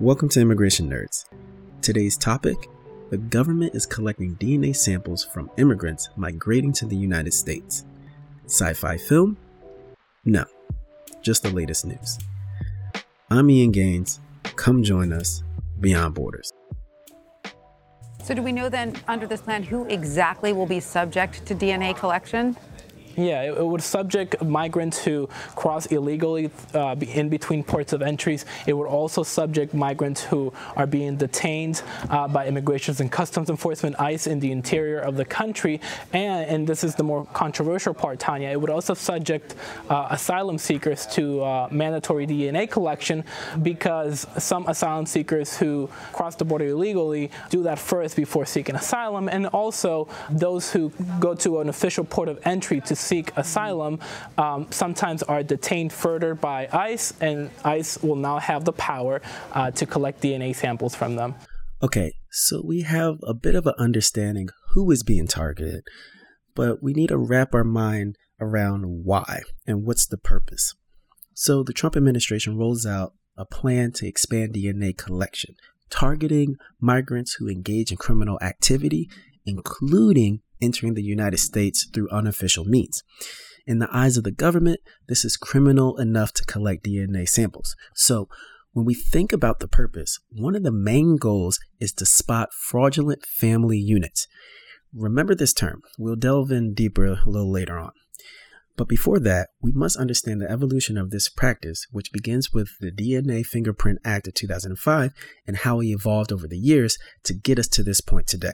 Welcome to Immigration Nerds. Today's topic the government is collecting DNA samples from immigrants migrating to the United States. Sci fi film? No, just the latest news. I'm Ian Gaines. Come join us beyond borders. So, do we know then, under this plan, who exactly will be subject to DNA collection? Yeah, it, it, would subject migrants who cross illegally uh, in between ports of entries. It would also subject migrants who are being detained uh, by Immigration and Customs Enforcement, ICE, in the interior of the country. And, and this is the more controversial part, Tanya, it would also subject uh, asylum seekers to uh, mandatory DNA collection because some asylum seekers who cross the border illegally do that first before seeking asylum. And also those who go to an official port of entry to seek asylum um, sometimes are detained further by ICE, and ICE will now have the power uh, to collect DNA samples from them. Okay, so we have a bit of an understanding who is being targeted, but we need to wrap our mind around why and what's the purpose. So the Trump administration rolls out a plan to expand DNA collection, targeting migrants who engage in criminal activity, including entering the United States through unofficial means. In the eyes of the government, this is criminal enough to collect DNA samples. So, when we think about the purpose, one of the main goals is to spot fraudulent family units. Remember this term. We'll delve in deeper a little later on. But before that, we must understand the evolution of this practice, which begins with the DNA Fingerprint Act of 2005 and how it evolved over the years to get us to this point today.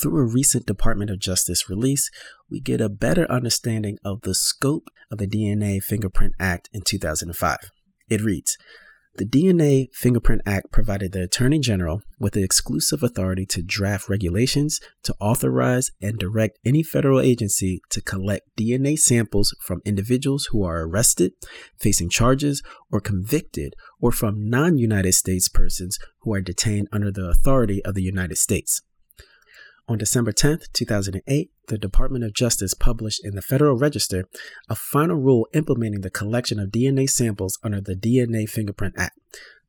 Through a recent Department of Justice release, we get a better understanding of the scope of the DNA Fingerprint Act in 2005. It reads The DNA Fingerprint Act provided the Attorney General with the exclusive authority to draft regulations to authorize and direct any federal agency to collect DNA samples from individuals who are arrested, facing charges, or convicted, or from non United States persons who are detained under the authority of the United States. On December 10, 2008, the Department of Justice published in the Federal Register a final rule implementing the collection of DNA samples under the DNA Fingerprint Act.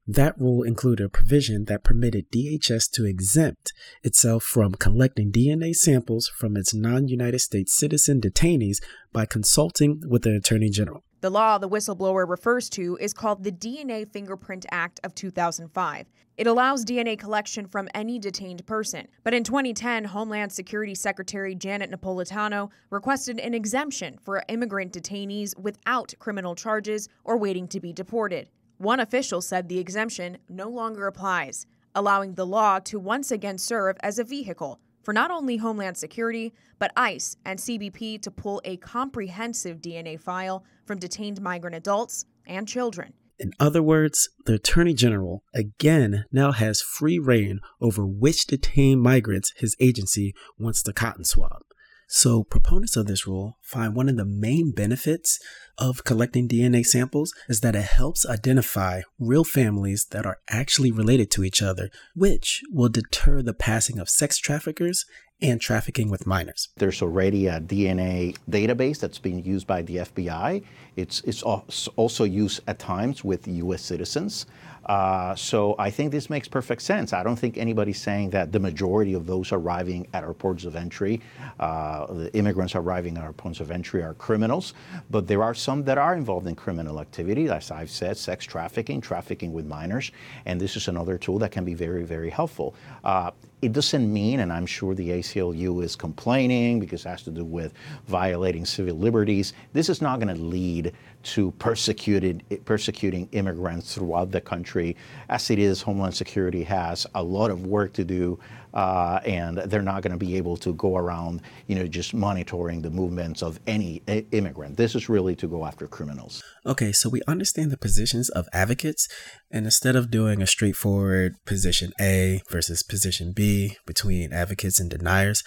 That rule included a provision that permitted DHS to exempt itself from collecting DNA samples from its non United States citizen detainees by consulting with the Attorney General. The law the whistleblower refers to is called the DNA Fingerprint Act of 2005. It allows DNA collection from any detained person. But in 2010, Homeland Security Secretary Janet Napolitano requested an exemption for immigrant detainees without criminal charges or waiting to be deported. One official said the exemption no longer applies, allowing the law to once again serve as a vehicle for not only Homeland Security, but ICE and CBP to pull a comprehensive DNA file from detained migrant adults and children. In other words, the Attorney General again now has free reign over which detained migrants his agency wants to cotton swab. So, proponents of this rule find one of the main benefits of collecting DNA samples is that it helps identify real families that are actually related to each other, which will deter the passing of sex traffickers and trafficking with minors. There's already a DNA database that's being used by the FBI. It's, it's also used at times with US citizens. Uh, so I think this makes perfect sense. I don't think anybody's saying that the majority of those arriving at our ports of entry, uh, the immigrants arriving at our ports of entry, are criminals. But there are some that are involved in criminal activity, as I've said, sex trafficking, trafficking with minors, and this is another tool that can be very, very helpful. Uh, it doesn't mean, and I'm sure the ACLU is complaining because it has to do with violating civil liberties. This is not going to lead to persecuted, persecuting immigrants throughout the country. As it is, Homeland Security has a lot of work to do, uh, and they're not going to be able to go around, you know, just monitoring the movements of any immigrant. This is really to go after criminals. Okay, so we understand the positions of advocates, and instead of doing a straightforward position A versus position B between advocates and deniers,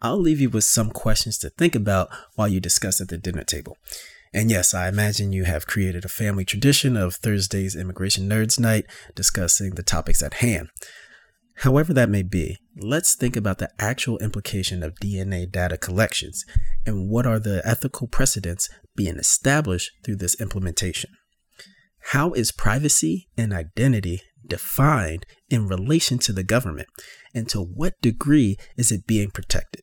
I'll leave you with some questions to think about while you discuss at the dinner table. And yes, I imagine you have created a family tradition of Thursday's Immigration Nerds Night discussing the topics at hand. However, that may be, let's think about the actual implication of DNA data collections and what are the ethical precedents being established through this implementation. How is privacy and identity defined in relation to the government? And to what degree is it being protected?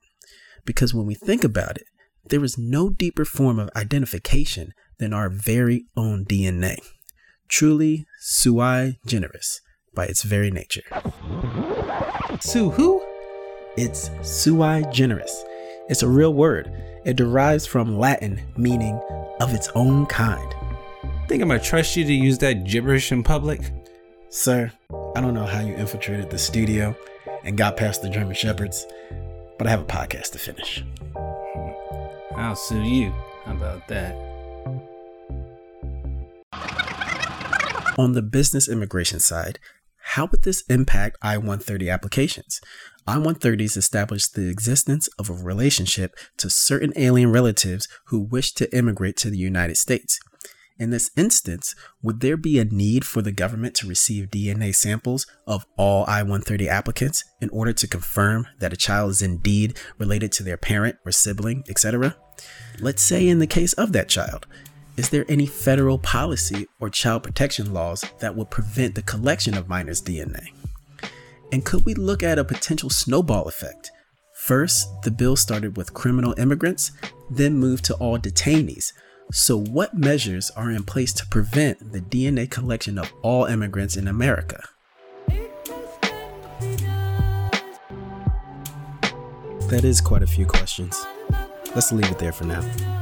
Because when we think about it, there is no deeper form of identification than our very own DNA. Truly sui generis by its very nature. Sue who? It's sui generis. It's a real word. It derives from Latin meaning of its own kind. Think I'm gonna trust you to use that gibberish in public? Sir, I don't know how you infiltrated the studio and got past the German Shepherds, but I have a podcast to finish. I'll sue you. How about that? On the business immigration side, how would this impact I 130 applications? I 130s establish the existence of a relationship to certain alien relatives who wish to immigrate to the United States. In this instance, would there be a need for the government to receive DNA samples of all I 130 applicants in order to confirm that a child is indeed related to their parent or sibling, etc.? Let's say, in the case of that child, is there any federal policy or child protection laws that would prevent the collection of minors' DNA? And could we look at a potential snowball effect? First, the bill started with criminal immigrants, then moved to all detainees. So, what measures are in place to prevent the DNA collection of all immigrants in America? That is quite a few questions. Let's leave it there for now.